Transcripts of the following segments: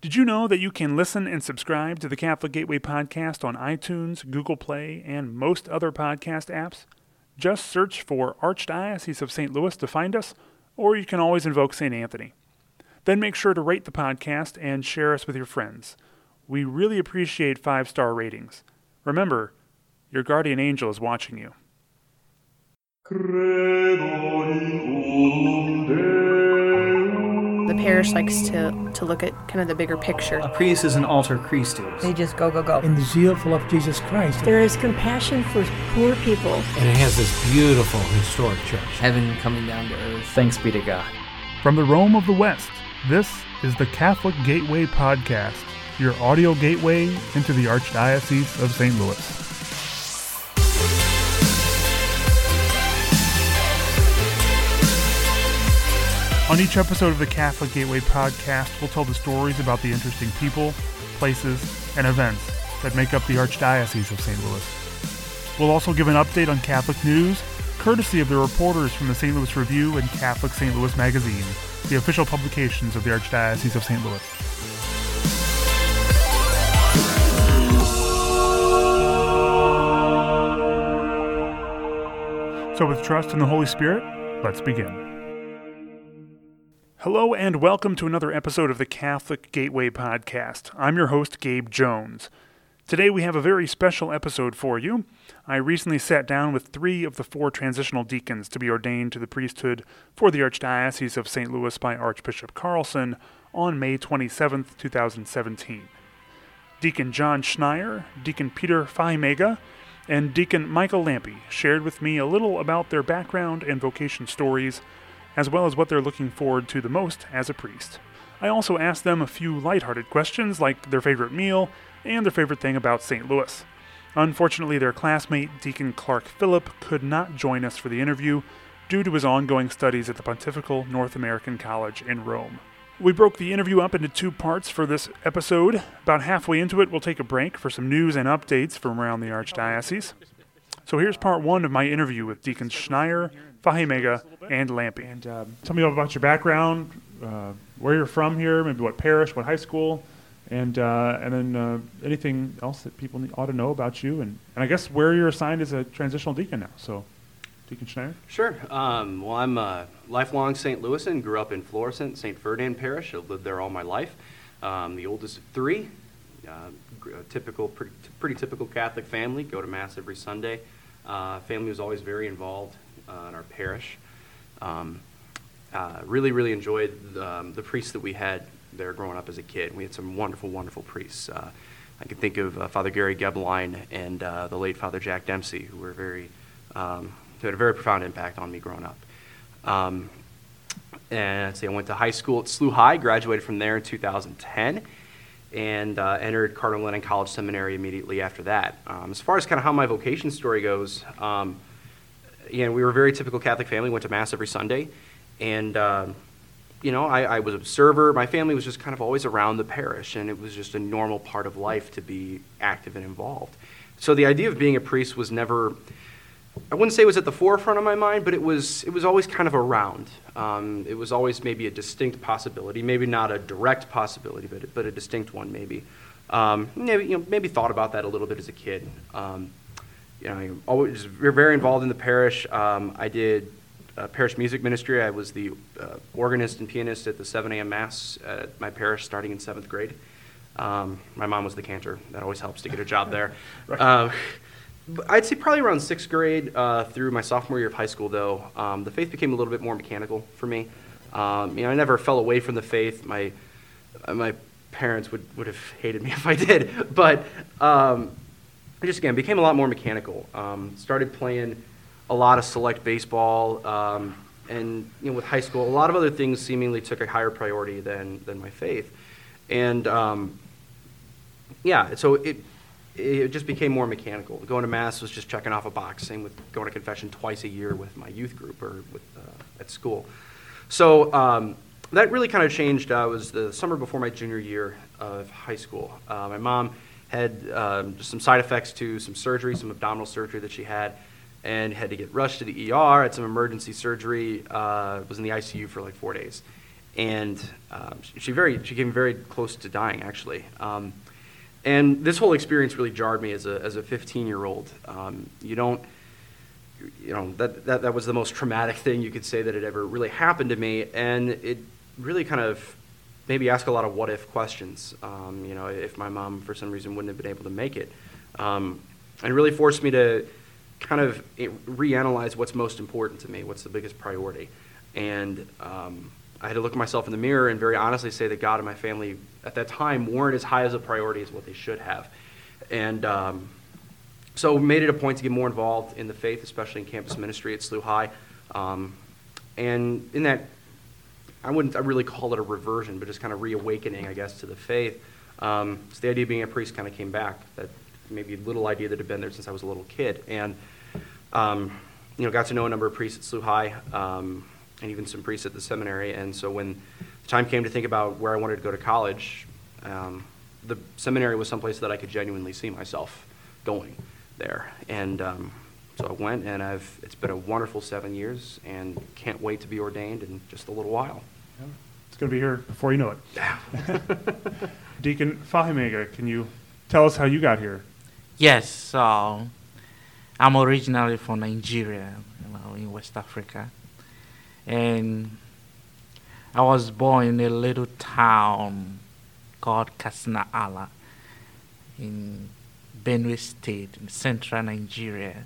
Did you know that you can listen and subscribe to the Catholic Gateway podcast on iTunes, Google Play, and most other podcast apps? Just search for Archdiocese of St. Louis to find us, or you can always invoke St. Anthony. Then make sure to rate the podcast and share us with your friends. We really appreciate five star ratings. Remember, your guardian angel is watching you. The parish likes to, to look at kind of the bigger picture. A priest is an alter Christus. They just go, go, go. in the zeal full of Jesus Christ. There is compassion for poor people. and it has this beautiful historic church. Heaven coming down to earth. Thanks be to God. From the Rome of the West, this is the Catholic Gateway Podcast, your audio gateway into the Archdiocese of St. Louis. On each episode of the Catholic Gateway Podcast, we'll tell the stories about the interesting people, places, and events that make up the Archdiocese of St. Louis. We'll also give an update on Catholic news, courtesy of the reporters from the St. Louis Review and Catholic St. Louis Magazine, the official publications of the Archdiocese of St. Louis. So, with trust in the Holy Spirit, let's begin. Hello, and welcome to another episode of the Catholic Gateway Podcast. I'm your host, Gabe Jones. Today we have a very special episode for you. I recently sat down with three of the four transitional deacons to be ordained to the priesthood for the Archdiocese of St. Louis by Archbishop Carlson on May 27, 2017. Deacon John Schneier, Deacon Peter Faimega, and Deacon Michael Lampe shared with me a little about their background and vocation stories, as well as what they're looking forward to the most as a priest. I also asked them a few lighthearted questions like their favorite meal and their favorite thing about St. Louis. Unfortunately, their classmate, Deacon Clark Philipp, could not join us for the interview due to his ongoing studies at the Pontifical North American College in Rome. We broke the interview up into two parts for this episode. About halfway into it, we'll take a break for some news and updates from around the Archdiocese. So here's part one of my interview with Deacons Schneier, Faimega, and Lampe. And uh, tell me about your background, uh, where you're from here, maybe what parish, what high school, and uh, and then uh, anything else that people need, ought to know about you, and, and I guess where you're assigned as a transitional deacon now. So, Deacon Schneier. Sure. Um, well, I'm a lifelong St. Louisan. Grew up in Florissant, St. Ferdinand Parish. I've lived there all my life. Um, the oldest of three. Uh, a typical, pretty, pretty typical Catholic family. Go to mass every Sunday. Uh, family was always very involved uh, in our parish. Um, uh, really, really enjoyed um, the priests that we had there growing up as a kid. We had some wonderful, wonderful priests. Uh, I can think of uh, Father Gary Gebelein and uh, the late Father Jack Dempsey, who were very, um, who had a very profound impact on me growing up. Um, and let's see, I went to high school at SLU High, graduated from there in 2010, and uh, entered Cardinal Glennon College Seminary immediately after that. Um, as far as kind of how my vocation story goes, um, you know, we were a very typical Catholic family, went to Mass every Sunday, and, um, you know, I, I was an observer. My family was just kind of always around the parish, and it was just a normal part of life to be active and involved. So the idea of being a priest was never, I wouldn't say it was at the forefront of my mind, but it was, it was always kind of around. Um, it was always maybe a distinct possibility, maybe not a direct possibility, but, but a distinct one maybe. Um, maybe, you know, maybe thought about that a little bit as a kid. Um, you know, I always very very involved in the parish. Um, I did uh, parish music ministry. I was the uh, organist and pianist at the 7 a.m. Mass at my parish starting in seventh grade. Um, my mom was the cantor. That always helps to get a job there. Uh, I'd say probably around sixth grade uh, through my sophomore year of high school, though, um, the faith became a little bit more mechanical for me. Um, you know, I never fell away from the faith. My my parents would, would have hated me if I did, but um, I just again became a lot more mechanical. Um, started playing a lot of select baseball, um, and you know, with high school, a lot of other things seemingly took a higher priority than than my faith, and um, yeah, so it it just became more mechanical. Going to mass was just checking off a box. Same with going to confession twice a year with my youth group or with uh, at school. So um, that really kind of changed. Uh, it was the summer before my junior year of high school. Uh, my mom had um, some side effects to some surgery, some abdominal surgery that she had, and had to get rushed to the ER. Had some emergency surgery. Uh, was in the ICU for like four days, and um, she, very she came very close to dying actually. Um, and this whole experience really jarred me as a as a 15 year old. Um, you don't you know that, that that was the most traumatic thing you could say that had ever really happened to me, and it really kind of maybe ask a lot of what if questions. Um, you know, if my mom for some reason wouldn't have been able to make it, um, and really forced me to kind of eh, reanalyze what's most important to me, what's the biggest priority, and um, I had to look myself in the mirror and very honestly say that God and my family at that time weren't as high as a priority as what they should have, and um, so made it a point to get more involved in the faith, especially in campus ministry at SLU High. Um, and in that, I wouldn't I really call it a reversion, but just kind of reawakening, I guess, to the faith. Um, so the idea of being a priest kind of came back. That maybe little idea that had been there since I was a little kid, and um, you know, got to know a number of priests at SLU High, um, and even some priests at the seminary. And so when the time came to think about where I wanted to go to college, um, the seminary was someplace that I could genuinely see myself going there. And um, so I went, and I've it's been a wonderful seven years, and can't wait to be ordained in just a little while. It's going to be here before you know it. Deacon Faimega, can you tell us how you got here? Yes, so I'm originally from Nigeria, you know, in West Africa, and I was born in a little town called Katsina Ala in Benue State in central Nigeria.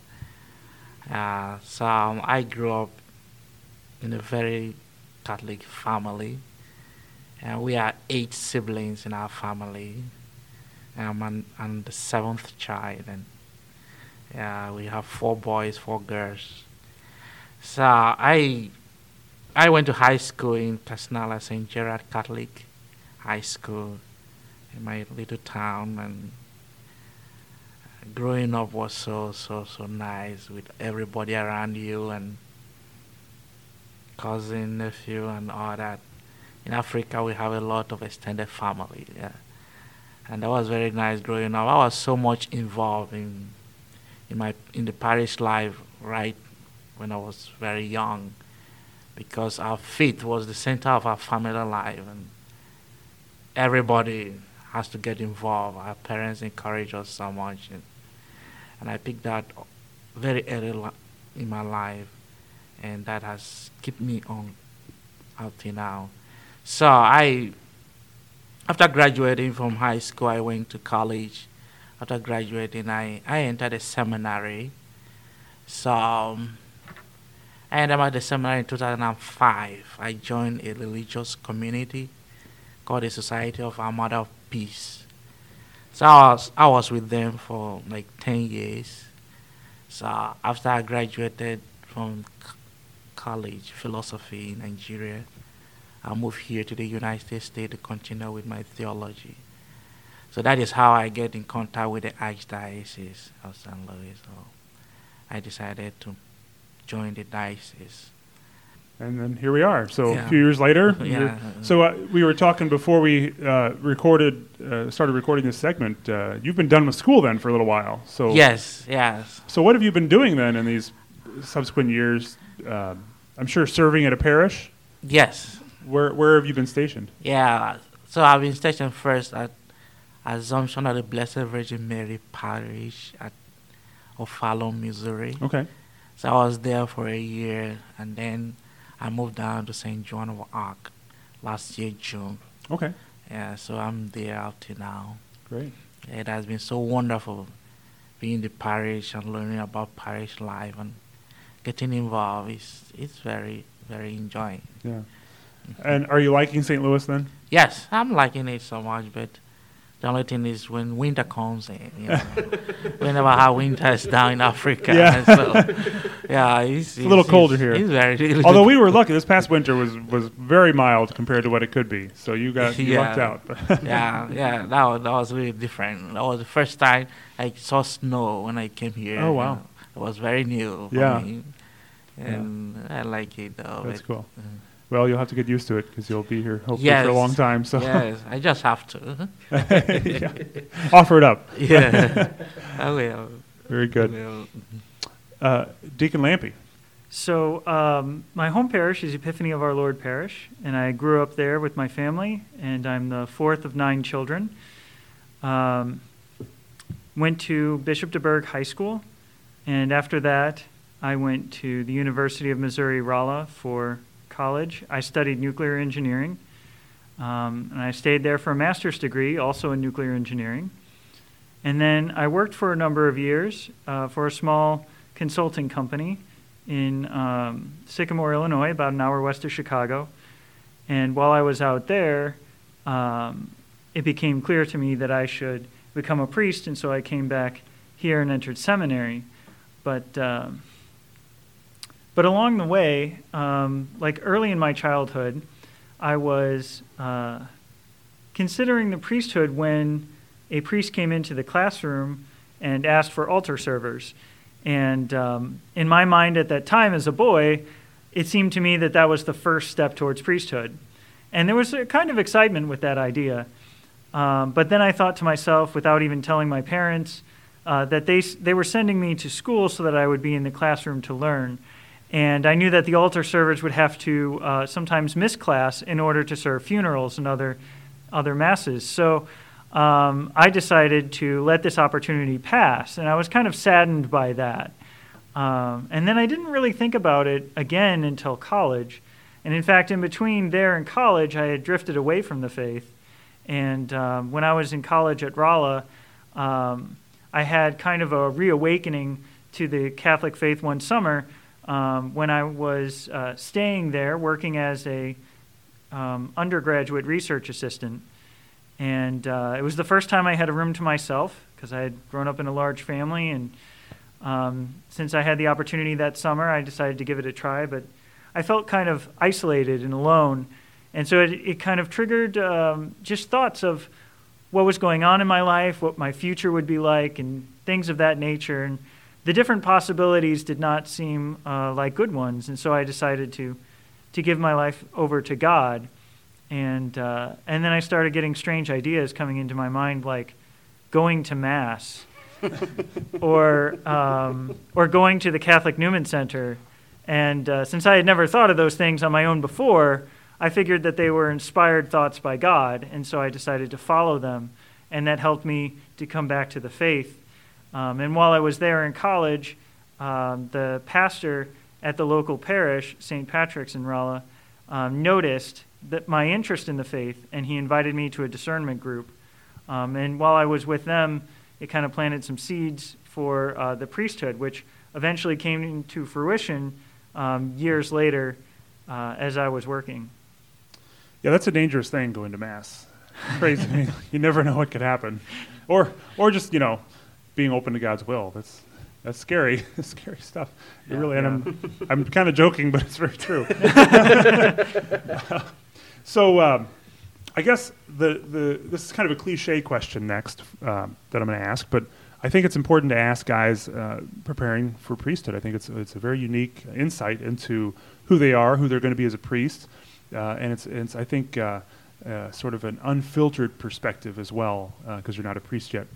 Uh, so um, I grew up in a very Catholic family, and we are eight siblings in our family. I'm, an, I'm the seventh child, and uh, we have four boys, four girls. So I I went to high school in Katsina Ala St. Gerard Catholic High School in my little town, and growing up was so so so nice with everybody around you and cousin, nephew, and all that. In Africa, we have a lot of extended family, yeah, and that was very nice growing up. I was so much involved in in my in the parish life right when I was very young, because our faith was the center of our family life, and everybody has to get involved. Our parents encourage us so much, and, and I picked that very early in my life, and that has kept me on up till now. So I, after graduating from high school, I went to college. After graduating, I, I entered a seminary. So um, I entered at the seminary in 2005. I joined a religious community called the Society of Our Mother of Peace. So I was, I was with them for like 10 years. So after I graduated from college, philosophy in Nigeria, I moved here to the United States to continue with my theology. So that is how I get in contact with the Archdiocese of San Luis. So I decided to join the diocese. And then here we are. So Yeah. a few years later. Yeah. So uh, we were talking before we uh, recorded, uh, started recording this segment. Uh, you've been done with school then for a little while. So Yes, yes. So what have you been doing then in these subsequent years? Uh, I'm sure serving at a parish. Yes. Where where have you been stationed? Yeah, so I've been stationed first at Assumption of the Blessed Virgin Mary Parish at O'Fallon, Missouri. Okay. So I was there for a year, and then I moved down to St. John of Arc last year, June. Okay. Yeah, so I'm there up to now. Great. It has been so wonderful being in the parish and learning about parish life and getting involved. It's, it's very, very enjoying. Yeah. And are you liking St. Louis then? Yes, I'm liking it so much, but the only thing is when winter comes in, you know, we never have winters down in Africa. Yeah. So, yeah, it's, a little colder here. It's very. Although we were lucky, this past winter was was very mild compared to what it could be. So you got you lucked Yeah. out. yeah, yeah, that was, that was really different. That was the first time I saw snow when I came here. Oh, wow. It was very new for Yeah. me. And I like it though. That's but, cool. uh, Well, you'll have to get used to it because you'll be here hopefully yes, for a long time. So yes, I just have to. Yeah. offer it up. yeah, I will. Very good. will. Uh, Deacon Lampe. So, um, my home parish is Epiphany of Our Lord Parish, and I grew up there with my family, and I'm the fourth of nine children. Um, went to Bishop DuBourg High School, and after that, I went to the University of Missouri Rolla for college. I studied nuclear engineering, um, and I stayed there for a master's degree, also in nuclear engineering. And then I worked for a number of years uh, for a small consulting company in um, Sycamore, Illinois, about an hour west of Chicago. And while I was out there, um, it became clear to me that I should become a priest, and so I came back here and entered seminary. But um, but along the way, um, like early in my childhood, I was uh, considering the priesthood when a priest came into the classroom and asked for altar servers. And um, in my mind at that time as a boy, it seemed to me that that was the first step towards priesthood. And there was a kind of excitement with that idea. Um, but then I thought to myself, without even telling my parents, uh, that they, they were sending me to school so that I would be in the classroom to learn. And I knew that the altar servers would have to uh, sometimes miss class in order to serve funerals and other, other masses. So um, I decided to let this opportunity pass, and I was kind of saddened by that. Um, and then I didn't really think about it again until college. And in fact, in between there and college, I had drifted away from the faith. And um, when I was in college at Rolla, um, I had kind of a reawakening to the Catholic faith one summer um, when I was uh, staying there working as a um, undergraduate research assistant. And uh, it was the first time I had a room to myself because I had grown up in a large family. And um, since I had the opportunity that summer, I decided to give it a try. But I felt kind of isolated and alone. And so it, it kind of triggered um, just thoughts of what was going on in my life, what my future would be like, and things of that nature. And the different possibilities did not seem uh, like good ones. And so I decided to, to give my life over to God and uh, and then I started getting strange ideas coming into my mind, like going to mass, or um, or going to the Catholic Newman Center. And uh, since I had never thought of those things on my own before, I figured that they were inspired thoughts by God, and so I decided to follow them, and that helped me to come back to the faith. Um, and while I was there in college, um, the pastor at the local parish, St. Patrick's in Rolla, um, noticed that my interest in the faith, and he invited me to a discernment group. Um, and while I was with them, it kind of planted some seeds for uh, the priesthood, which eventually came into fruition um, years later uh, as I was working. Yeah, that's a dangerous thing going to mass. Crazy. you never know what could happen, or or just you know, being open to God's will. That's that's scary. scary stuff. Yeah, really, yeah. and I'm I'm kind of joking, but it's very true. So um, I guess the, the this is kind of a cliche question next um, that I'm going to ask, but I think it's important to ask guys uh, preparing for priesthood. I think it's it's a very unique insight into who they are, who they're going to be as a priest, uh, and it's it's I think uh, uh sort of an unfiltered perspective as well because uh, you're not a priest yet.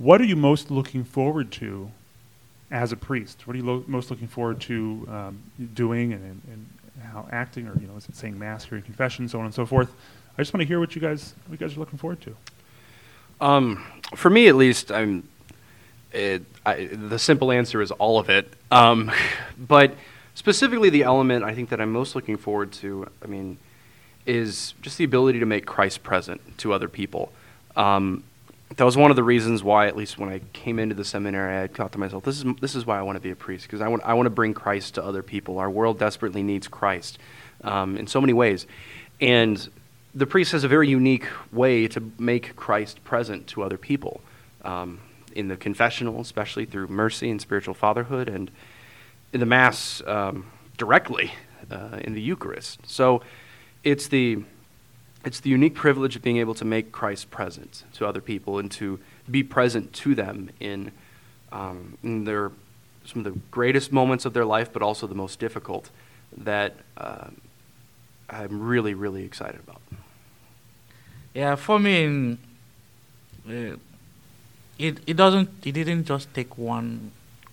What are you most looking forward to as a priest? What are you lo- most looking forward to um, doing and, and, how acting or you know is it saying mass hearing confession so on and so forth? I just want to hear what you guys what you guys are looking forward to. Um, for me at least i'm it, I, the simple answer is all of it. Um, but specifically the element i think that i'm most looking forward to i mean is just the ability to make christ present to other people. Um, that was one of the reasons why, at least when I came into the seminary, I thought to myself, "This is this is why I want to be a priest because I want I want to bring Christ to other people. Our world desperately needs Christ um, in so many ways, and the priest has a very unique way to make Christ present to other people um, in the confessional, especially through mercy and spiritual fatherhood, and in the Mass um, directly uh, in the Eucharist. So, it's the it's the unique privilege of being able to make Christ present to other people and to be present to them in, um, in their some of the greatest moments of their life, but also the most difficult. That uh, I'm really, really excited about. Yeah, for me, uh, it it doesn't it didn't just take one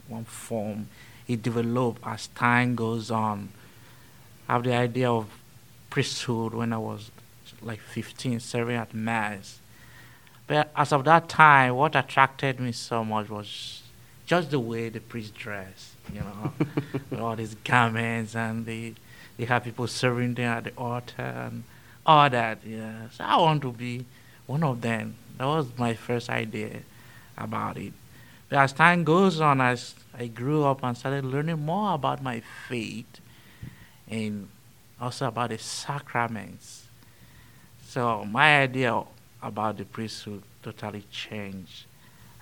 one form. it developed as time goes on. I have the idea of priesthood when I was like 15, serving at Mass. But as of that time, what attracted me so much was just the way the priest dressed, you know, with all these garments and the, they have people serving there at the altar and all that. Yeah, so I want to be one of them. That was my first idea about it. But as time goes on, as I grew up and started learning more about my faith and also about the sacraments. So my idea about the priesthood totally changed.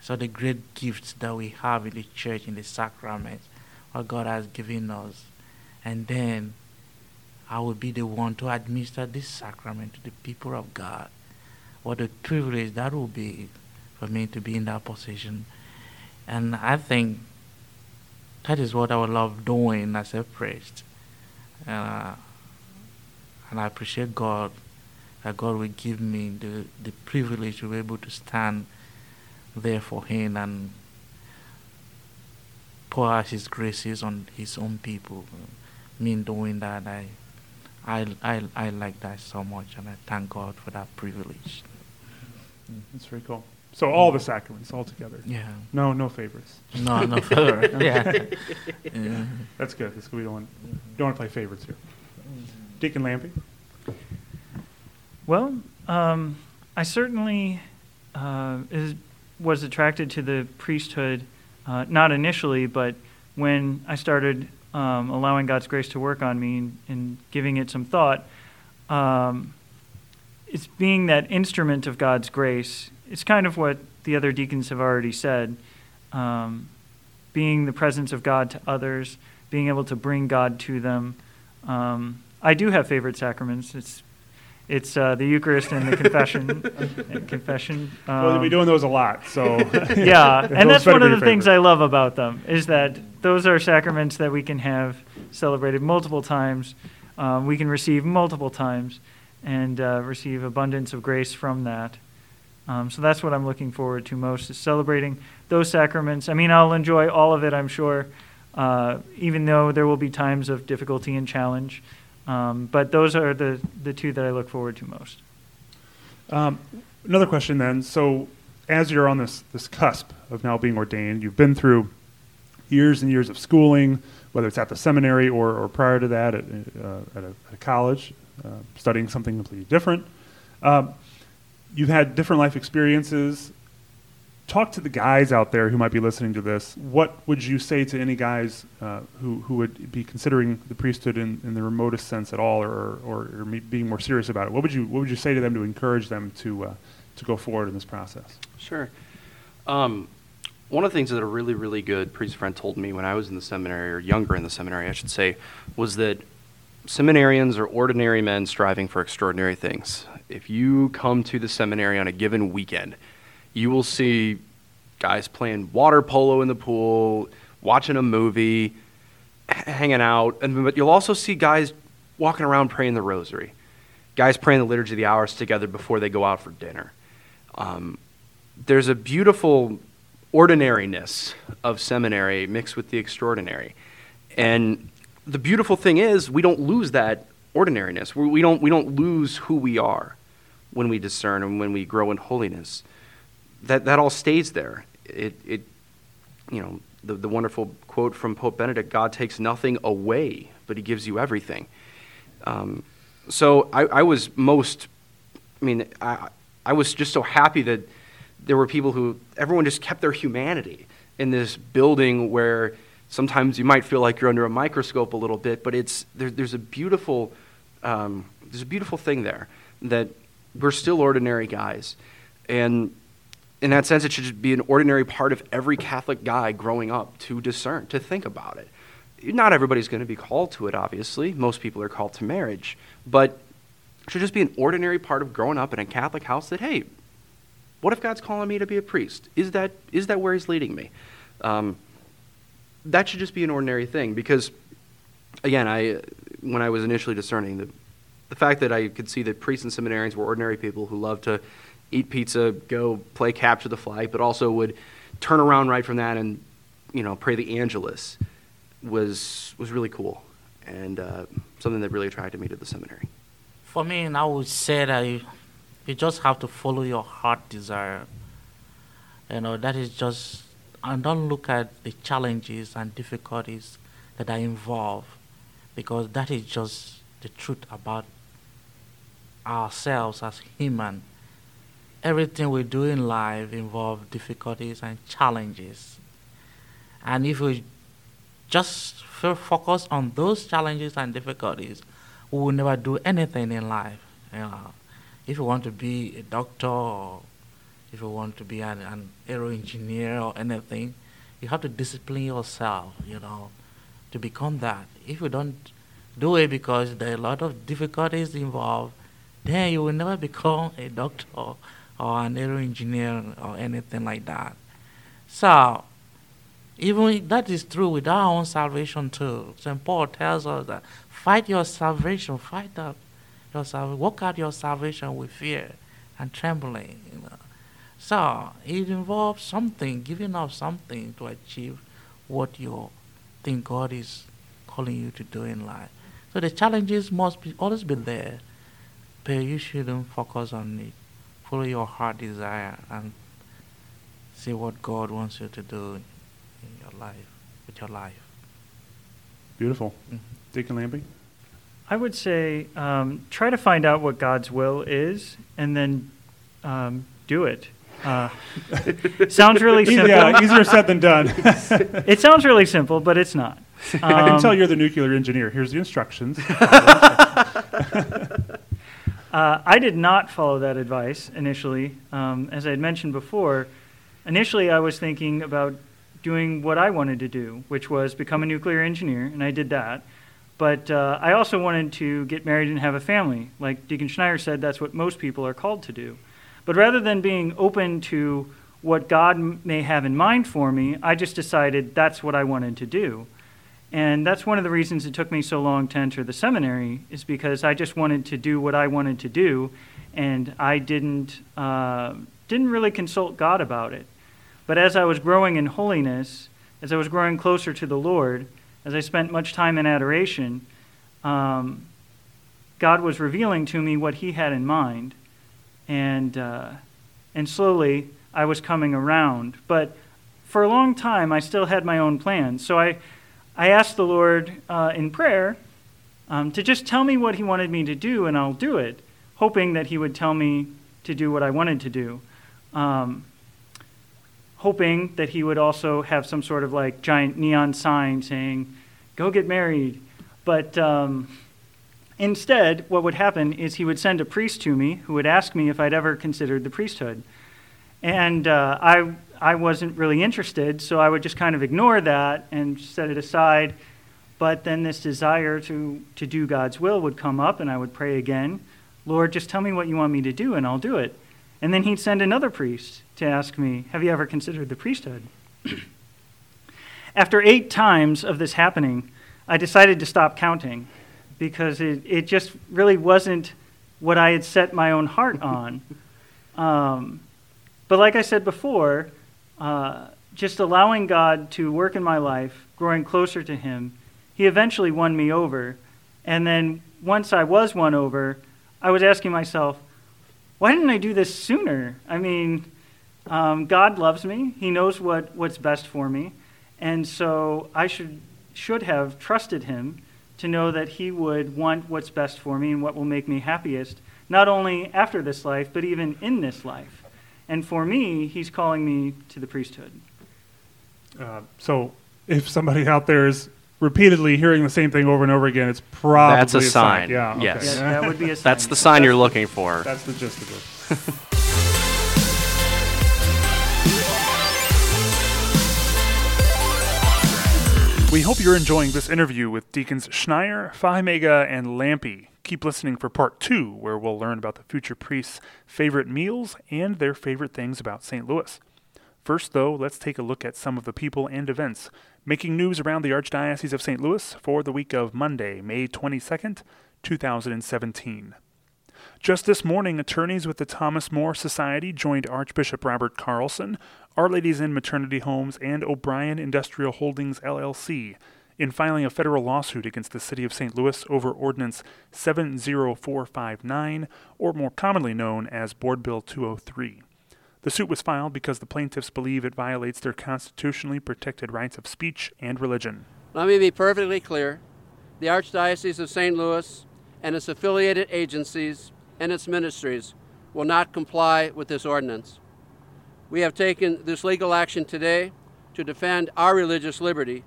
So the great gifts that we have in the church, in the sacraments, what God has given us. And then I will be the one to administer this sacrament to the people of God. What a privilege that will be for me to be in that position. And I think that is what I would love doing as a priest. Uh, and I appreciate God that God will give me the, the privilege to be able to stand there for Him and pour out His graces on His own people. Me doing that, I, I, I, I like that so much, and I thank God for that privilege. Mm, that's very cool. So all the sacraments all together. Yeah. No, no favorites. No, no further. yeah. yeah. That's good. That's good. We don't want, don't want to play favorites here. Mm-hmm. Deacon Lampe. Well, um, I certainly uh, is, was attracted to the priesthood, uh, not initially, but when I started um, allowing God's grace to work on me and, and giving it some thought. Um, it's being that instrument of God's grace. It's kind of what the other deacons have already said. Um, being the presence of God to others, being able to bring God to them. Um, I do have favorite sacraments. It's it's uh, the Eucharist and the confession. and confession. Um, well, they'll be doing those a lot. So yeah, and that's one of the things favorite. I love about them is that those are sacraments that we can have celebrated multiple times. Um, we can receive multiple times and uh, receive abundance of grace from that. Um, so that's what I'm looking forward to most is celebrating those sacraments. I mean, I'll enjoy all of it, I'm sure, uh, even though there will be times of difficulty and challenge. Um, but those are the, the two that I look forward to most. Um, another question then. So, as you're on this this cusp of now being ordained, you've been through years and years of schooling, whether it's at the seminary or, or prior to that at, uh, at, a, at a college, uh, studying something completely different. Um, you've had different life experiences. Talk to the guys out there who might be listening to this. What would you say to any guys uh, who, who would be considering the priesthood in, in the remotest sense at all, or, or, or being more serious about it? What would you What would you say to them to encourage them to uh, to go forward in this process? Sure. Um, one of the things that a really, really good priest friend told me when I was in the seminary, or younger in the seminary, I should say, was that seminarians are ordinary men striving for extraordinary things. If you come to the seminary on a given weekend, you will see guys playing water polo in the pool, watching a movie, hanging out, and but you'll also see guys walking around praying the rosary, guys praying the liturgy of the hours together before they go out for dinner. Um, there's a beautiful ordinariness of seminary mixed with the extraordinary. And the beautiful thing is, we don't lose that ordinariness. We, we, don't, we don't lose who we are when we discern and when we grow in holiness. That, that all stays there. It, it, you know, the, the wonderful quote from Pope Benedict God takes nothing away, but he gives you everything. Um, so I, I was most, I mean, I, I was just so happy that there were people who, everyone just kept their humanity in this building where sometimes you might feel like you're under a microscope a little bit, but it's, there, there's a beautiful, um, there's a beautiful thing there that we're still ordinary guys. And in that sense, it should be an ordinary part of every Catholic guy growing up to discern, to think about it. Not everybody's going to be called to it, obviously. Most people are called to marriage. But it should just be an ordinary part of growing up in a Catholic house that, hey, what if God's calling me to be a priest? Is that, is that where He's leading me? Um, that should just be an ordinary thing because, again, I, when I was initially discerning, the, the fact that I could see that priests and seminarians were ordinary people who loved to eat pizza, go play capture the flag, but also would turn around right from that and, you know, pray the Angelus. was was really cool, and uh, something that really attracted me to the seminary. For me, I would say that you, you just have to follow your heart desire. You know, that is just, and don't look at the challenges and difficulties that are involved, because that is just the truth about ourselves as human. Everything we do in life involves difficulties and challenges. And if we just focus on those challenges and difficulties, we will never do anything in life. You know, if you want to be a doctor or if you want to be an, an aero engineer or anything, you have to discipline yourself, you know, to become that. If you don't do it because there are a lot of difficulties involved, then you will never become a doctor or an aero engineer or anything like that. So, even that is true with our own salvation too. St. Paul tells us that fight your salvation, fight out your salvation, work out your salvation with fear and trembling. You know. So it involves something, giving up something to achieve what you think God is calling you to do in life. So the challenges must be always be there, but you shouldn't focus on it. Follow your heart desire and see what God wants you to do in your life, with your life. Beautiful. Mhm. Deacon Lampe? I would say um, try to find out what God's will is and then um, do it. Uh, sounds really Easy- simple. yeah, easier said than done. It sounds really simple, but it's not. I can Um, tell you're the nuclear engineer. Here's the instructions. Uh, I did not follow that advice initially. Um, as I had mentioned before, initially I was thinking about doing what I wanted to do, which was become a nuclear engineer, and I did that. But uh, I also wanted to get married and have a family. Like Deacon Schneier said, that's what most people are called to do. But rather than being open to what God may have in mind for me, I just decided that's what I wanted to do. And that's one of the reasons it took me so long to enter the seminary, is because I just wanted to do what I wanted to do, and I didn't, uh, didn't really consult God about it. But as I was growing in holiness, as I was growing closer to the Lord, as I spent much time in adoration, um, God was revealing to me what He had in mind. And, uh, and slowly I was coming around. But for a long time, I still had my own plans. So I, I asked the Lord uh, in prayer um, to just tell me what He wanted me to do, and I'll do it, hoping that He would tell me to do what I wanted to do. Um, hoping that He would also have some sort of like giant neon sign saying, go get married. But um, instead, what would happen is He would send a priest to me who would ask me if I'd ever considered the priesthood. And uh, I, I wasn't really interested, so I would just kind of ignore that and set it aside. But then this desire to, to do God's will would come up, and I would pray again Lord, just tell me what you want me to do, and I'll do it. And then he'd send another priest to ask me, Have you ever considered the priesthood? After eight times of this happening, I decided to stop counting because it, it just really wasn't what I had set my own heart on. Um, but like I said before, uh, just allowing God to work in my life, growing closer to Him, He eventually won me over. And then once I was won over, I was asking myself, why didn't I do this sooner? I mean, um, God loves me. He knows what, what's best for me. And so I should, should have trusted Him to know that He would want what's best for me and what will make me happiest, not only after this life, but even in this life. And for me, He's calling me to the priesthood. Uh, so if somebody out there is repeatedly hearing the same thing over and over again, it's probably That's a sign. Yeah. okay. Yes. Yeah, that would be a sign. That's the sign you're looking for. That's the gist of it. We hope you're enjoying this interview with Deacons Schneier, Faimega, and Lampe. Keep listening for part two, where we'll learn about the future priests' favorite meals and their favorite things about St. Louis. First, though, let's take a look at some of the people and events making news around the Archdiocese of St. Louis for the week of Monday, May 22nd, 2017. Just this morning, attorneys with the Thomas More Society joined Archbishop Robert Carlson, Our Lady's Inn Maternity Homes, and O'Brien Industrial Holdings LLC in filing a federal lawsuit against the City of St. Louis over Ordinance 70459, or more commonly known as Board Bill 203. The suit was filed because the plaintiffs believe it violates their constitutionally protected rights of speech and religion. Let me be perfectly clear. The Archdiocese of St. Louis and its affiliated agencies and its ministries will not comply with this ordinance. We have taken this legal action today to defend our religious liberty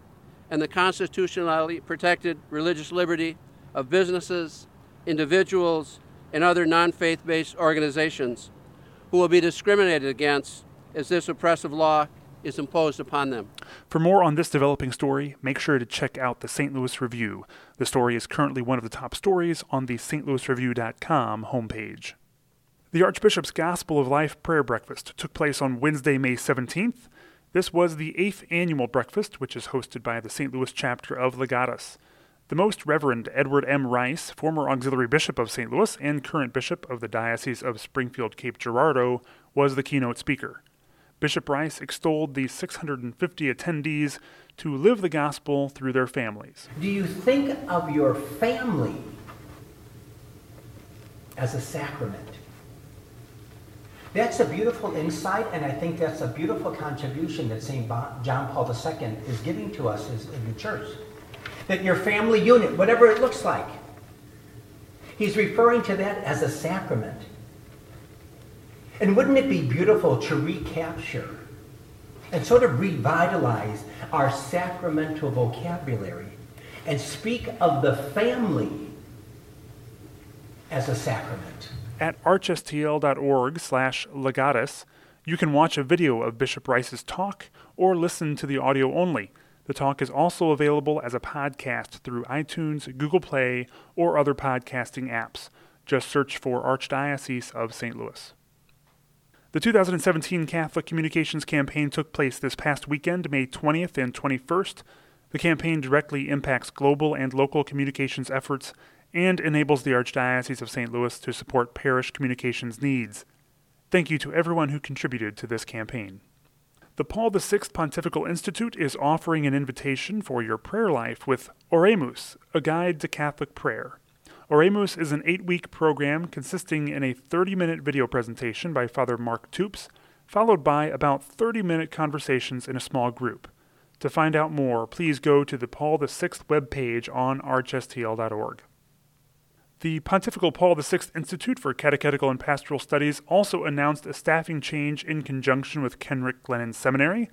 and the constitutionally protected religious liberty of businesses, individuals, and other non faith based organizations who will be discriminated against as this oppressive law is imposed upon them. For more on this developing story, make sure to check out the St. Louis Review. The story is currently one of the top stories on the stlouisreview.com homepage. The Archbishop's Gospel of Life prayer breakfast took place on Wednesday, May 17th. This was the eighth annual breakfast, which is hosted by the St. Louis chapter of Legatus. The Most Reverend Edward M. Rice, former auxiliary bishop of St. Louis and current bishop of the Diocese of Springfield Cape Girardeau, was the keynote speaker. Bishop Rice extolled the 650 attendees to live the gospel through their families. Do you think of your family as a sacrament? That's a beautiful insight, and I think that's a beautiful contribution that St. John Paul II is giving to us as, in the church. That your family unit, whatever it looks like, he's referring to that as a sacrament. And wouldn't it be beautiful to recapture and sort of revitalize our sacramental vocabulary and speak of the family as a sacrament? At archstl.org slash legatus, you can watch a video of Bishop Rice's talk or listen to the audio only. The talk is also available as a podcast through iTunes, Google Play, or other podcasting apps. Just search for Archdiocese of St. Louis. The 2017 Catholic Communications Campaign took place this past weekend, May 20th and 21st. The campaign directly impacts global and local communications efforts and enables the Archdiocese of St. Louis to support parish communications needs. Thank you to everyone who contributed to this campaign. The Paul VI Pontifical Institute is offering an invitation for your prayer life with Oremus, a guide to Catholic prayer. Oremus is an eight week program consisting in a 30 minute video presentation by Father Mark Toups, followed by about 30 minute conversations in a small group. To find out more, please go to the Paul VI webpage on archstl.org. The Pontifical Paul VI Institute for Catechetical and Pastoral Studies also announced a staffing change in conjunction with Kenrick Glennon Seminary.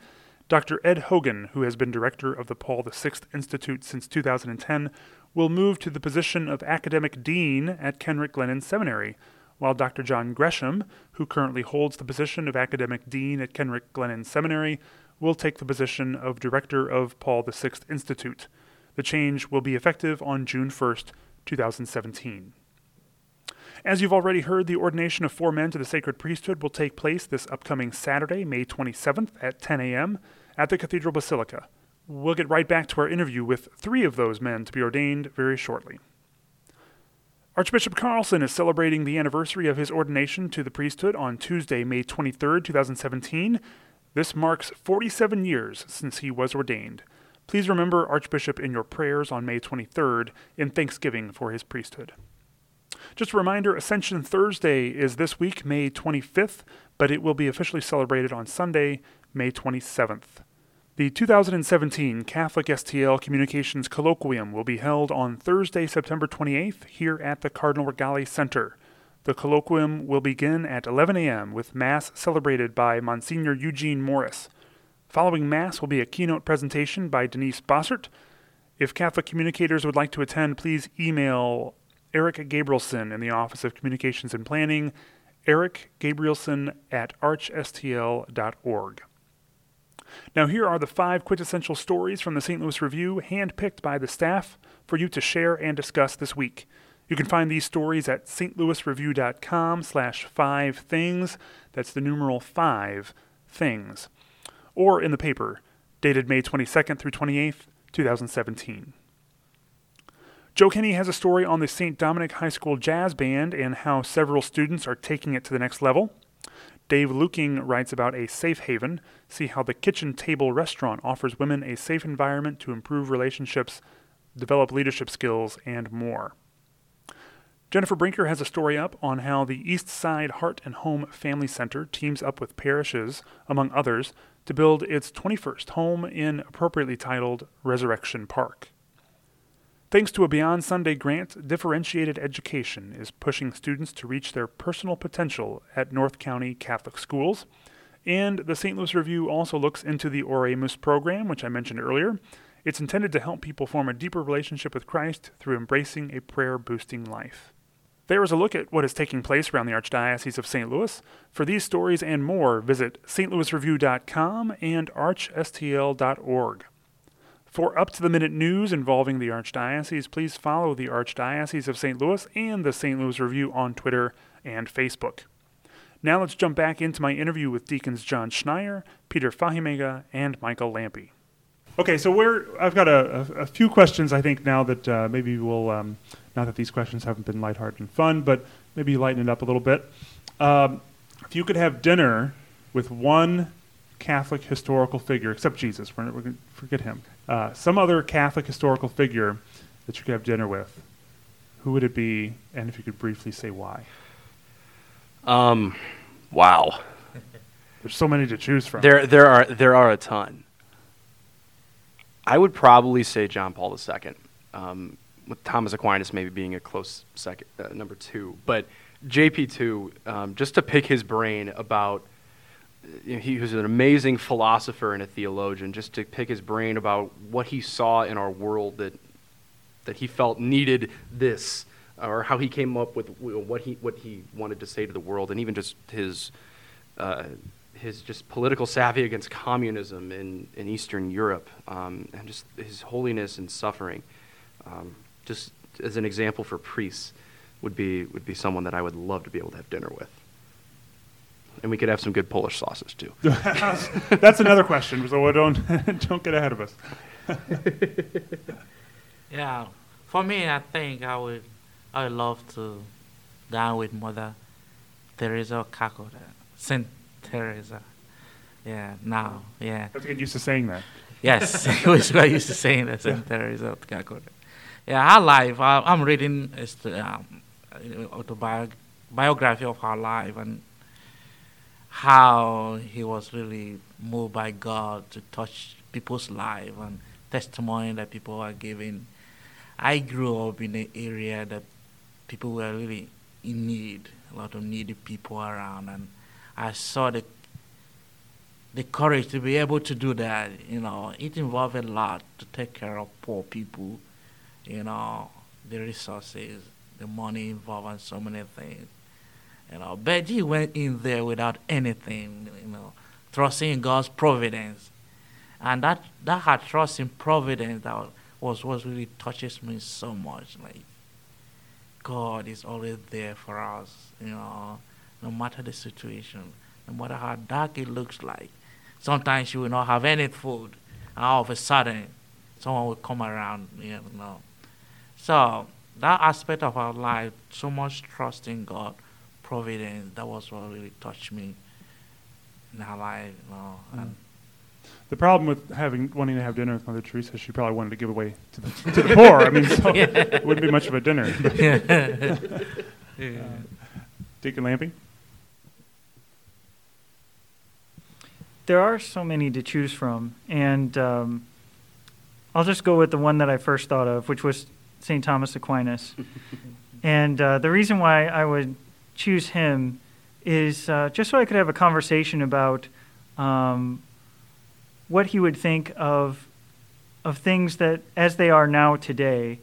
Dr. Ed Hogan, who has been director of the Paul VI Institute since 2010, will move to the position of academic dean at Kenrick Glennon Seminary, while Dr. John Gresham, who currently holds the position of academic dean at Kenrick Glennon Seminary, will take the position of director of Paul VI Institute. The change will be effective on June 1st, 2017. As you've already heard, the ordination of four men to the sacred priesthood will take place this upcoming Saturday, May 27th at 10 a.m. at the Cathedral Basilica. We'll get right back to our interview with three of those men to be ordained very shortly. Archbishop Carlson is celebrating the anniversary of his ordination to the priesthood on Tuesday, May 23, 2017. This marks 47 years since he was ordained. Please remember Archbishop in your prayers on May 23rd in thanksgiving for his priesthood. Just a reminder Ascension Thursday is this week, May 25th, but it will be officially celebrated on Sunday, May 27th. The 2017 Catholic STL Communications Colloquium will be held on Thursday, September 28th, here at the Cardinal Rigali Center. The colloquium will begin at 11 a.m. with Mass celebrated by Monsignor Eugene Morris. Following Mass will be a keynote presentation by Denise Bossert. If Catholic communicators would like to attend, please email Eric Gabrielson in the Office of Communications and Planning, Eric Gabrielson at archstl.org. Now, here are the five quintessential stories from the St. Louis Review, handpicked by the staff for you to share and discuss this week. You can find these stories at stlouisreview.com slash five things. That's the numeral five things or in the paper, dated May 22nd through 28th, 2017. Joe Kenny has a story on the St. Dominic High School Jazz Band and how several students are taking it to the next level. Dave Luecking writes about a safe haven. See how the Kitchen Table restaurant offers women a safe environment to improve relationships, develop leadership skills, and more. Jennifer Brinker has a story up on how the East Side Heart and Home Family Center teams up with parishes, among others, to build its 21st home in appropriately titled Resurrection Park. Thanks to a Beyond Sunday grant, differentiated education is pushing students to reach their personal potential at North County Catholic schools. And the St. Louis Review also looks into the Oremus program, which I mentioned earlier. It's intended to help people form a deeper relationship with Christ through embracing a prayer boosting life. There is a look at what is taking place around the Archdiocese of St. Louis. For these stories and more, visit stlouisreview.com and archstl.org. For up to the minute news involving the Archdiocese, please follow the Archdiocese of St. Louis and the St. Louis Review on Twitter and Facebook. Now let's jump back into my interview with Deacons John Schneier, Peter Faimega, and Michael Lampe. Okay, so we're, I've got a, a, a few questions I think now that uh, maybe we'll um, not that these questions haven't been lighthearted and fun, but maybe lighten it up a little bit. Um, if you could have dinner with one Catholic historical figure, except Jesus, we're, we're going to forget him, uh, some other Catholic historical figure that you could have dinner with, who would it be? And if you could briefly say why. Um, wow. There's so many to choose from. There, there are there are a ton. I would probably say John Paul II. Um, with Thomas Aquinas maybe being a close second, uh, number two. But JP2, um, just to pick his brain about, you know, he was an amazing philosopher and a theologian, just to pick his brain about what he saw in our world that, that he felt needed this, or how he came up with what he, what he wanted to say to the world, and even just his, uh, his just political savvy against communism in, in Eastern Europe, um, and just his holiness and suffering. Um, just as an example for priests, would be would be someone that I would love to be able to have dinner with. And we could have some good Polish sauces too. That's another question, so don't don't get ahead of us. yeah, for me, I think I would I would love to dine with Mother Teresa of Saint Teresa. Yeah, now, yeah. I have to get used to saying that. Yes, I was quite used to saying that, Saint Teresa of Calcutta yeah, her life. I, am reading um, autobiography of her life and how he was really moved by God to touch people's life and testimony that people are giving. I grew up in an area that people were really in need, a lot of needy people around, and I saw the the courage to be able to do that. You know, it involved a lot to take care of poor people you know, the resources, the money involved, and so many things. You know, but he went in there without anything, you know, trusting in God's providence. And that, that had trust in providence that was what really touches me so much. Like, God is always there for us, you know, no matter the situation, no matter how dark it looks like. Sometimes you will not have any food, and all of a sudden, someone will come around, you know, so that aspect of our life, so much trust in God, providence, that was what really touched me in our life. You know, mm. the problem with having wanting to have dinner with Mother Teresa, she probably wanted to give away to the, to the poor. I mean, so yeah. it wouldn't be much of a dinner. yeah. uh, Deacon Lampe? There are so many to choose from, and um, I'll just go with the one that I first thought of, which was St. Thomas Aquinas. and uh, the reason why I would choose him is uh, just so I could have a conversation about um, what he would think of of things that as they are now today,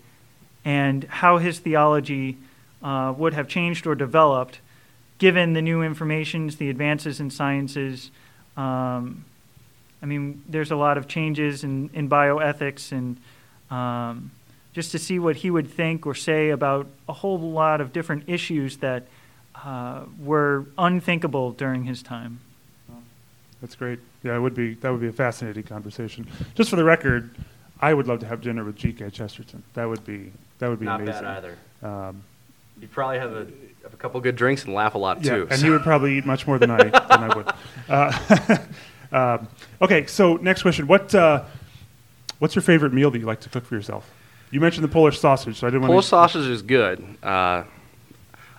and how his theology uh, would have changed or developed given the new informations, the advances in sciences. Um, I mean, there's a lot of changes in, in bioethics and um, just to see what he would think or say about a whole lot of different issues that uh, were unthinkable during his time. That's great. Yeah, it would be that would be a fascinating conversation. Just for the record, I would love to have dinner with G.K. Chesterton. That would be that would be Not amazing. bad either. Um, You'd probably have a, have a couple good drinks and laugh a lot Yeah, too. and so- you would probably eat much more than I than I would. Uh, um, okay, so next question: What uh, what's your favorite meal that you like to cook for yourself? You mentioned the Polish sausage, so I didn't want Polish sausage is good. Uh,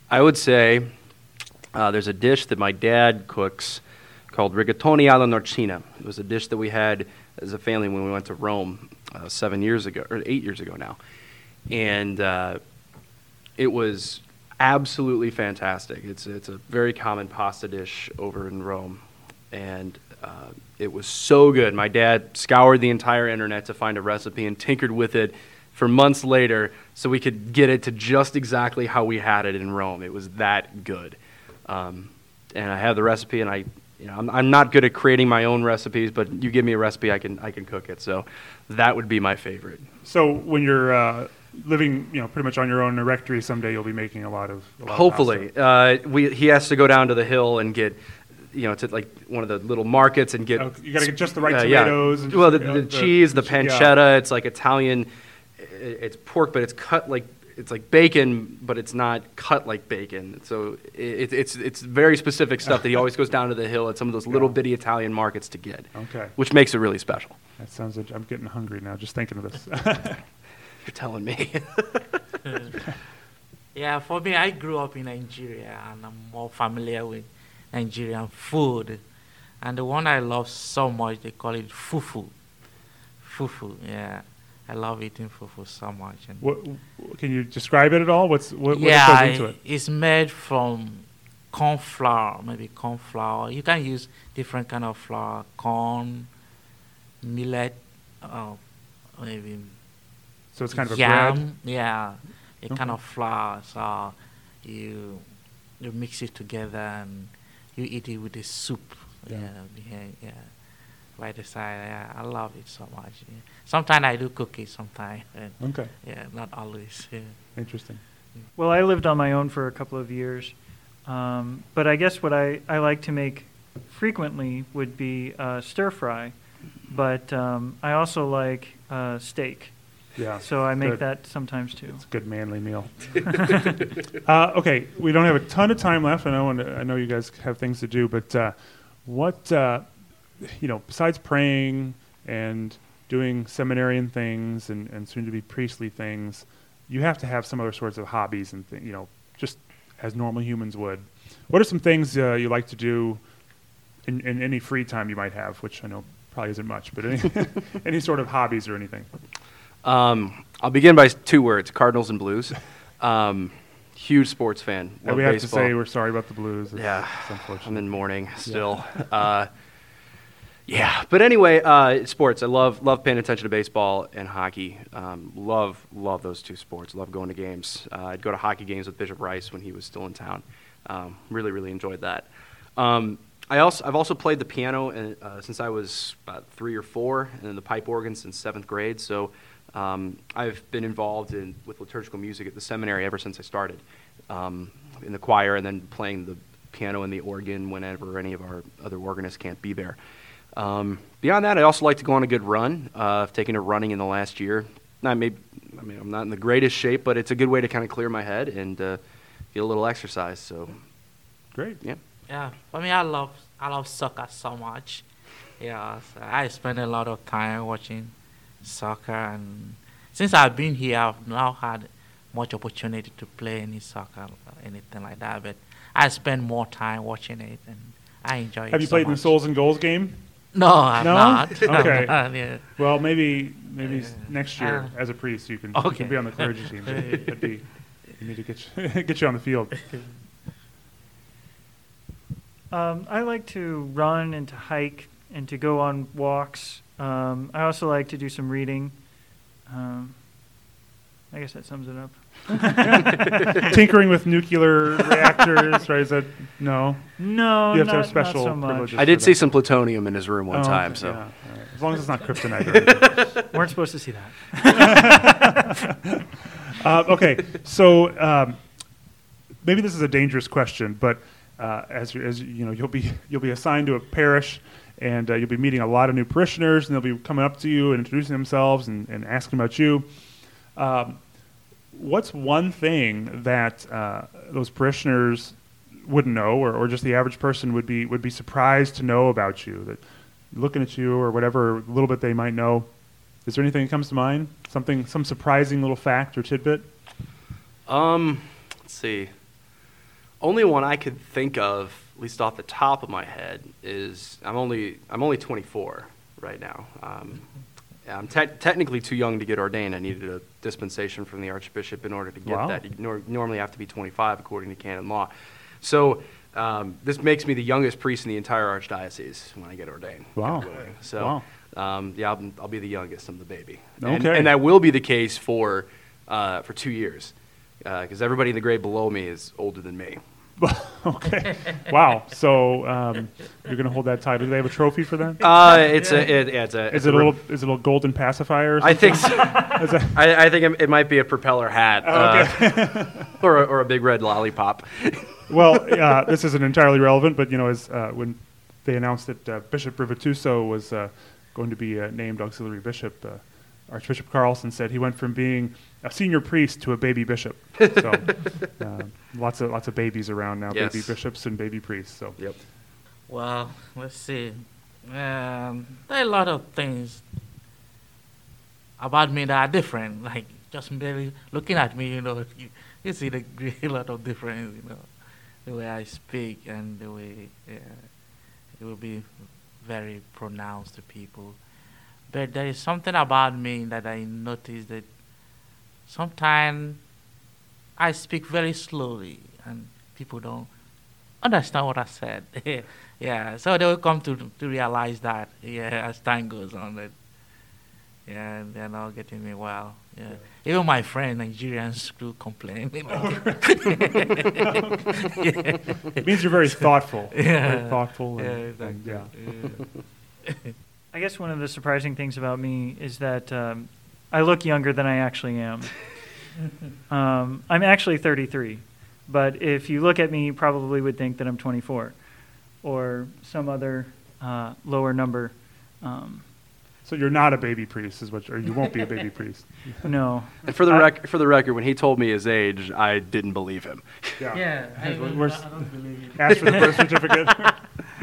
I would say uh, there's a dish that my dad cooks called rigatoni alla norcina. It was a dish that we had as a family when we went to Rome uh, seven years ago, or eight years ago now. And uh, it was absolutely fantastic. It's, it's a very common pasta dish over in Rome. And uh, it was so good. My dad scoured the entire internet to find a recipe and tinkered with it for months later so we could get it to just exactly how we had it in Rome. It was that good. Um, and I have the recipe, and I, you know, I'm, I'm not good at creating my own recipes, but you give me a recipe, I can, I can cook it. So that would be my favorite. So when you're uh, living, you know, pretty much on your own in a rectory, someday you'll be making a lot of. A lot of Hopefully, pasta. uh, we, he has to go down to the hill and get, you know, to like one of the little markets and get. Oh, you gotta get just the right uh, yeah. tomatoes and well, the, the, the- cheese, the che- yeah. pancetta. It's like Italian. I- It's pork, but it's cut like it's like bacon, but it's not cut like bacon. So it, it's it's very specific stuff that he always goes down to the hill at some of those little Yeah. bitty Italian markets to get, Okay, which makes it really special. that sounds. I'm getting hungry now just thinking of this. You're telling me. Yeah, for me, I grew up in Nigeria and I'm more familiar with Nigerian food. And the one I love so much, they call it fufu. Fufu, yeah. I love eating fufu so much. And what, can you describe it at all? What's what, yeah, what goes into it? it's made from corn flour, maybe corn flour. You can use different kind of flour, corn, millet, uh, maybe So it's kind of a yam, bread. yeah, a kind of flour. So you you mix it together and you eat it with the soup. Yeah. Yeah, yeah, yeah. By the side, yeah, I love it so much. Yeah. Sometimes I do cookies. Sometimes, Okay, yeah, not always. Yeah. interesting. Well, I lived on my own for a couple of years, um, but I guess what I, I like to make frequently would be uh, stir fry, but um, I also like uh, steak, Yeah. so I make good. that sometimes too. It's a good manly meal. uh, okay, we don't have a ton of time left. I know, and I know you guys have things to do, but uh, what uh, you know, besides praying and doing seminarian things and, and soon to be priestly things, you have to have some other sorts of hobbies and th- you know, just as normal humans would. What are some things uh, you like to do in, in any free time you might have, which I know probably isn't much, but any, any sort of hobbies or anything? Um, I'll begin by two words: Cardinals and Blues. Um, huge sports fan. We have baseball. to say we're sorry about the Blues. It's, Yeah, it's. I'm in mourning still. uh, yeah, but anyway, uh, sports. I love love paying attention to baseball and hockey. Um, love love those two sports. Love going to games. Uh, I'd go to hockey games with Bishop Rice when he was still in town. Um, really really enjoyed that. Um, I also I've also played the piano uh, since I was about three or four, and then the pipe organ since seventh grade. So um, I've been involved in with liturgical music at the seminary ever since I started um, in the choir, and then playing the piano and the organ whenever any of our other organists can't be there. Um, beyond that, I also like to go on a good run. Uh, I've taken to running in the last year. Not maybe, I mean, I'm not in the greatest shape, but it's a good way to kind of clear my head and uh, get a little exercise. So, Great. yeah. Yeah, for me, I love I love soccer so much. Yeah, so I spend a lot of time watching soccer, and since I've been here, I've now had much opportunity to play any soccer or anything like that. But I spend more time watching it, and I enjoy it. Have you so played in the much. Souls and Goals game? No, I'm No? not. Okay. yeah. Well, maybe maybe s- next year Uh, as a priest you can, you okay. can be on the clergy team. That'd be you need to get you, get you on the field. Um, I like to run and to hike and to go on walks. Um, I also like to do some reading. Um, I guess that sums it up. Tinkering with nuclear reactors, right? Is that no? No, You have to not, have special so much. privileges. I did see that. some plutonium in his room one Oh, time, okay, so. yeah, all right. as long as it's not kryptonite. Or anything. Weren't supposed to see that. uh, okay, so um, maybe this is a dangerous question, but uh, as, you- as you you know, you'll be you'll be assigned to a parish, and uh, you'll be meeting a lot of new parishioners, and they'll be coming up to you and introducing themselves and, and asking about you. Um, what's one thing that uh, those parishioners wouldn't know, or, or just the average person would be would be surprised to know about you? That looking at you, or whatever little bit they might know. Is there anything that comes to mind? Something, some surprising little fact or tidbit? Um, let's see. Only one I could think of, at least off the top of my head, is I'm only I'm only 24 right now. Um, I'm te- technically too young to get ordained. I needed a dispensation from the archbishop in order to get Wow. that. You nor- normally have to be 25 according to canon law. So um, this makes me the youngest priest in the entire archdiocese when I get ordained. Wow. So um, yeah, I'll, I'll be the youngest. I'm the baby. And, Okay. and that will be the case for uh, for two years because everybody in the grade below me is older than me. okay. Wow. So um, you're going to hold that title. Do they have a trophy for that? Uh, it's a it, yeah, it's a is it a little is it a little golden pacifier? Or I think so. Is I, I think it, it might be a propeller hat uh, or, a, or a big red lollipop. well, uh, this isn't entirely relevant, but you know, as uh, when they announced that uh, Bishop Rivituso was uh, going to be uh, named auxiliary bishop, uh, Archbishop Carlson said he went from being a senior priest to a baby bishop. So uh, lots of lots of babies around now, baby bishops and baby priests. So Yep. Well, let's see. Um, there are a lot of things about me that are different. Like just merely looking at me, you know, you, you see the a lot of difference. You know, the way I speak and the way yeah, it will be very pronounced to people. But there is something about me that I notice that sometimes I speak very slowly and people don't understand what I said. yeah, so they will come to to realize that yeah as time goes on that yeah they're not getting me well. Yeah, even my friend Nigerians do complain. Oh, you know. it means you're very thoughtful. Very Yeah. thoughtful. Yeah, And, and, exactly. yeah. I guess one of the surprising things about me is that um, I look younger than I actually am. um, I'm actually 33, but if you look at me, you probably would think that I'm 24 or some other uh, lower number. Um, So you're not a baby priest, is what, or you won't be a baby priest. no. And for the I- rec- for the record, when he told me his age, I didn't believe him. Yeah, I, don't- I don't believe it. Ask for the birth certificate.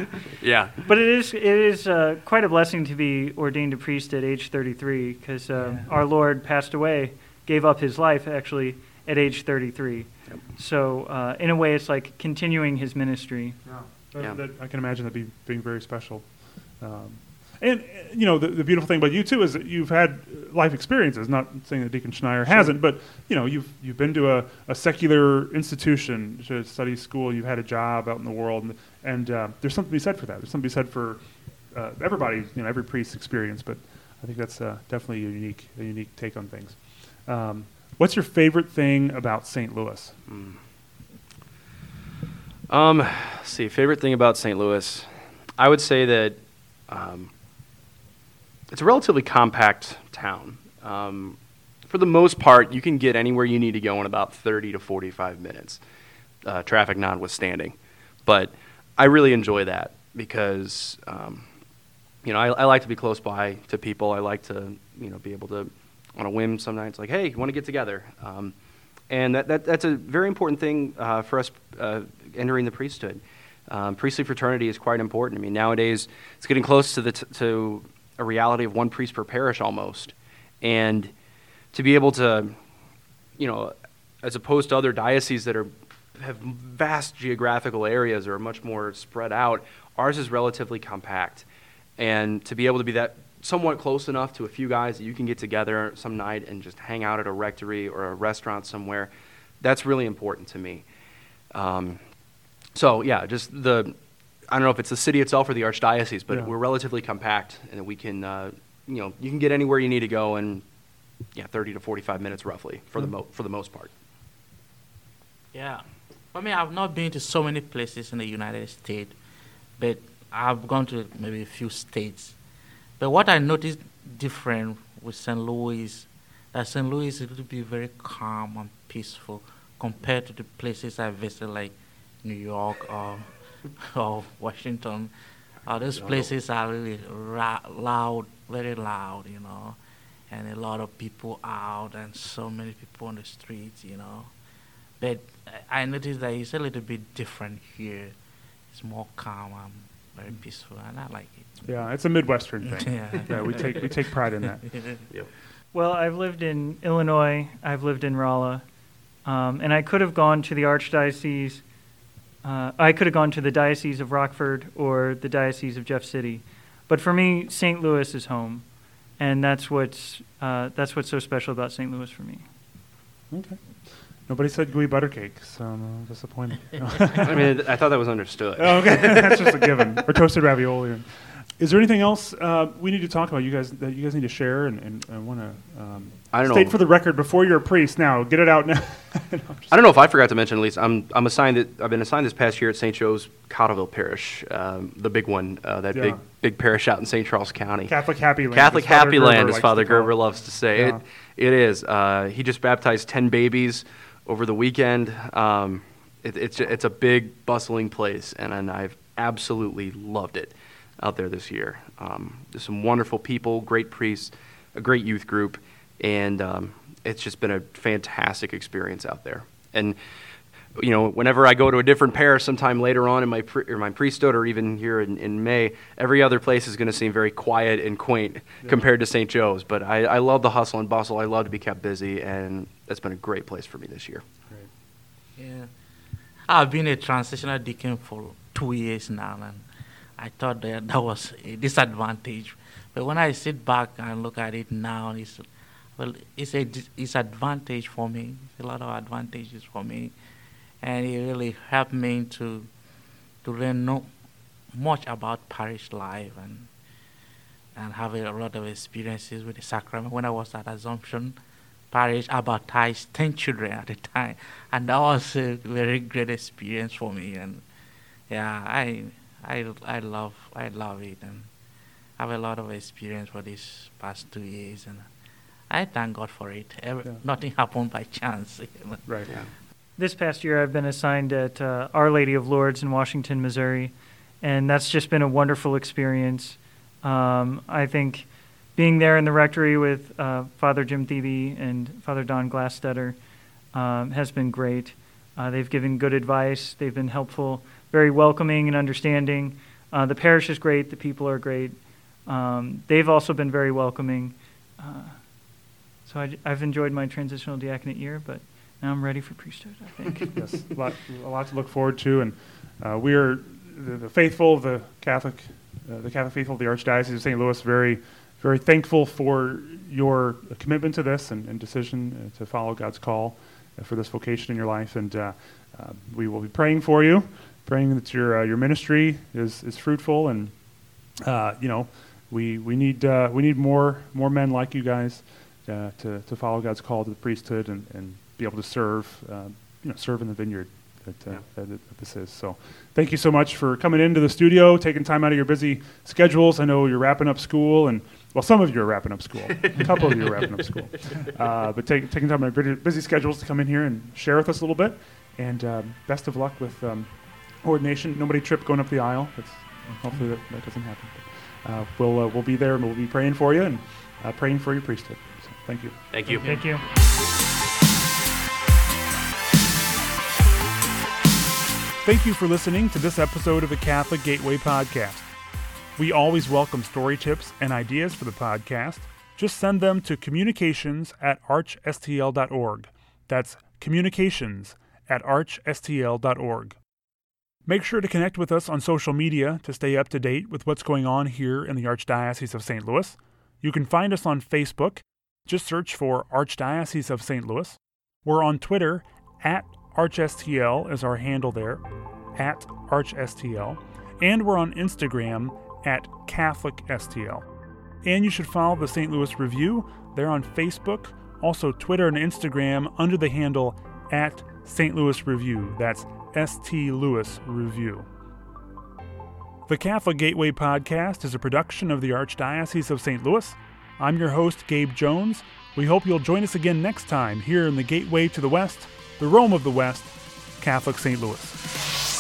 Yeah. But it is it is uh, quite a blessing to be ordained a priest at age 33 because uh, our Lord passed away, gave up his life actually at age 33. So uh, in a way, it's like continuing his ministry. That- Yeah. that- I can imagine that be, being very special. Um, and, you know, the, the beautiful thing about you, too, is that you've had life experiences. Not saying that Deacon Schneier hasn't, but, you know, you've, you've been to a, a secular institution to study school. You've had a job out in the world. And, and uh, there's something to be said for that. There's something to be said for uh, everybody, you know, every priest's experience. But I think that's uh, definitely a unique, a unique take on things. Um, what's your favorite thing about St. Louis? Um, let's see, favorite thing about St. Louis, I would say that um, it's a relatively compact town. Um, for the most part, you can get anywhere you need to go in about 30 to 45 minutes, uh, traffic notwithstanding. But I really enjoy that because, um, you know, I, I like to be close by to people. I like to, you know, be able to, on a whim, some nights, like, hey, you want to get together? Um, and that, that, that's a very important thing uh, for us uh, entering the priesthood. Um, priestly fraternity is quite important. I mean, nowadays it's getting close to the t- to a reality of one priest per parish almost, and to be able to, you know, as opposed to other dioceses that are have vast geographical areas or are much more spread out, ours is relatively compact, and to be able to be that somewhat close enough to a few guys that you can get together some night and just hang out at a rectory or a restaurant somewhere, that's really important to me. Um, so yeah, just the I don't know if it's the city itself or the archdiocese, but Yeah. we're relatively compact and we can uh, you know you can get anywhere you need to go in yeah 30 to 45 minutes roughly for the mo- for the most part. Yeah. I mean, I've not been to so many places in the United States, but I've gone to maybe a few states. But what I noticed different with St. Louis, that St. Louis is going to be very calm and peaceful compared to the places I visited, like New York or, or Washington. Uh, those places are really ra- loud, very loud, you know. and a lot of people out, and so many people on the streets, you know. But I I noticed that it's a little bit different here. It's more calm, and very peaceful, and I like it. Yeah, it's a Midwestern thing. Yeah. yeah, we take we take pride in that. Yep. Well, I've lived in Illinois, I've lived in Rolla, um, and I could have gone to the Archdiocese. Uh, I could have gone to the Diocese of Rockford or the Diocese of Jeff City, but for me, St. Louis is home, and that's what's uh, that's what's so special about St. Louis for me. Okay. Nobody said gooey butter cake, so I'm disappointed. I mean, I thought that was understood. Oh, okay, that's just a given. Or toasted ravioli. Is there anything else uh, we need to talk about? You guys that you guys need to share and, and, and want to um, I don't state know. for the record before you're a priest. Now, get it out now. I don't know if I forgot to mention. At least I'm I'm assigned. It, I've been assigned this past year at St. Joe's Cottleville Parish, um, the big one, uh, that Yeah. big big parish out in St. Charles County. Catholic Happy Land. Catholic as Father Happy Gerber Land, as Father. Gerber loves to say. Yeah. It, it is. Uh, he just baptized 10 babies over the weekend. Um, it, it's, it's a big, bustling place, and, and I've absolutely loved it out there this year. Um, there's some wonderful people, great priests, a great youth group, and um, it's just been a fantastic experience out there. And you know, whenever I go to a different parish sometime later on in my pri- or my priesthood, or even here in, in May, every other place is going to seem very quiet and quaint compared to St. Joe's. But I, I love the hustle and bustle. I love to be kept busy, and it's been a great place for me this year. Yeah. I've been a transitional deacon for two years now, and I thought that that was a disadvantage. But when I sit back and look at it now, it's well, it's a it's advantage for me. It's a lot of advantages for me, and it really helped me to to learn know much about parish life and and have a lot of experiences with the sacrament. When I was at Assumption Parish, I baptized ten children at a time, and that was a very great experience for me. And yeah, I I I love I love it, and have a lot of experience for these past two years, and I thank God for it. Every, Yeah. Nothing happened by chance. Right. This past year, I've been assigned at uh, Our Lady of Lourdes in Washington, Missouri, and that's just been a wonderful experience. Um, I think being there in the rectory with uh, Father Jim Thebe and Father Don Glassstetter um, has been great. Uh, they've given good advice, they've been helpful, very welcoming and understanding. Uh, the parish is great, the people are great. Um, they've also been very welcoming. Uh, so I, have enjoyed my transitional diaconate year, but now I'm ready for priesthood, I think. yes, a lot, a lot to look forward to, and uh, we are the, the faithful, the Catholic, uh, the Catholic faithful of the Archdiocese of St. Louis. Very, very thankful for your commitment to this and, and decision uh, to follow God's call uh, for this vocation in your life, and uh, uh, we will be praying for you, praying that your uh, your ministry is is fruitful, and uh, you know, we we need uh, we need more more men like you guys uh, to to follow God's call to the priesthood and, and be able to serve uh, you know serve in the vineyard that, uh, that, that this is. So, thank you so much for coming into the studio, taking time out of your busy schedules. I know you're wrapping up school, and well, some of you are wrapping up school. a couple of you are wrapping up school, uh, but take, taking time out of your busy schedules to come in here and share with us a little bit. And um, best of luck with um, ordination. Nobody trip going up the aisle. That's, hopefully that, that doesn't happen. But, uh, we'll uh, we'll be there and we'll be praying for you and uh, praying for your priesthood. So, thank you. Thank you. Thank you. Thank you for listening to this episode of the Catholic Gateway Podcast. We always welcome story tips and ideas for the podcast. Just send them to communications at archstl.org. That's communications at archstl.org. Make sure to connect with us on social media to stay up to date with what's going on here in the Archdiocese of St. Louis. You can find us on Facebook. Just search for Archdiocese of St. Louis. We're on Twitter at ArchSTL is our handle there, at ArchSTL. And we're on Instagram at Catholic STL. And you should follow the St. Louis Review. They're on Facebook, also Twitter and Instagram under the handle at St. Louis Review. That's ST Louis Review. The Catholic Gateway Podcast is a production of the Archdiocese of St. Louis. I'm your host, Gabe Jones. We hope you'll join us again next time here in the Gateway to the West, the Rome of the West, Catholic St. Louis.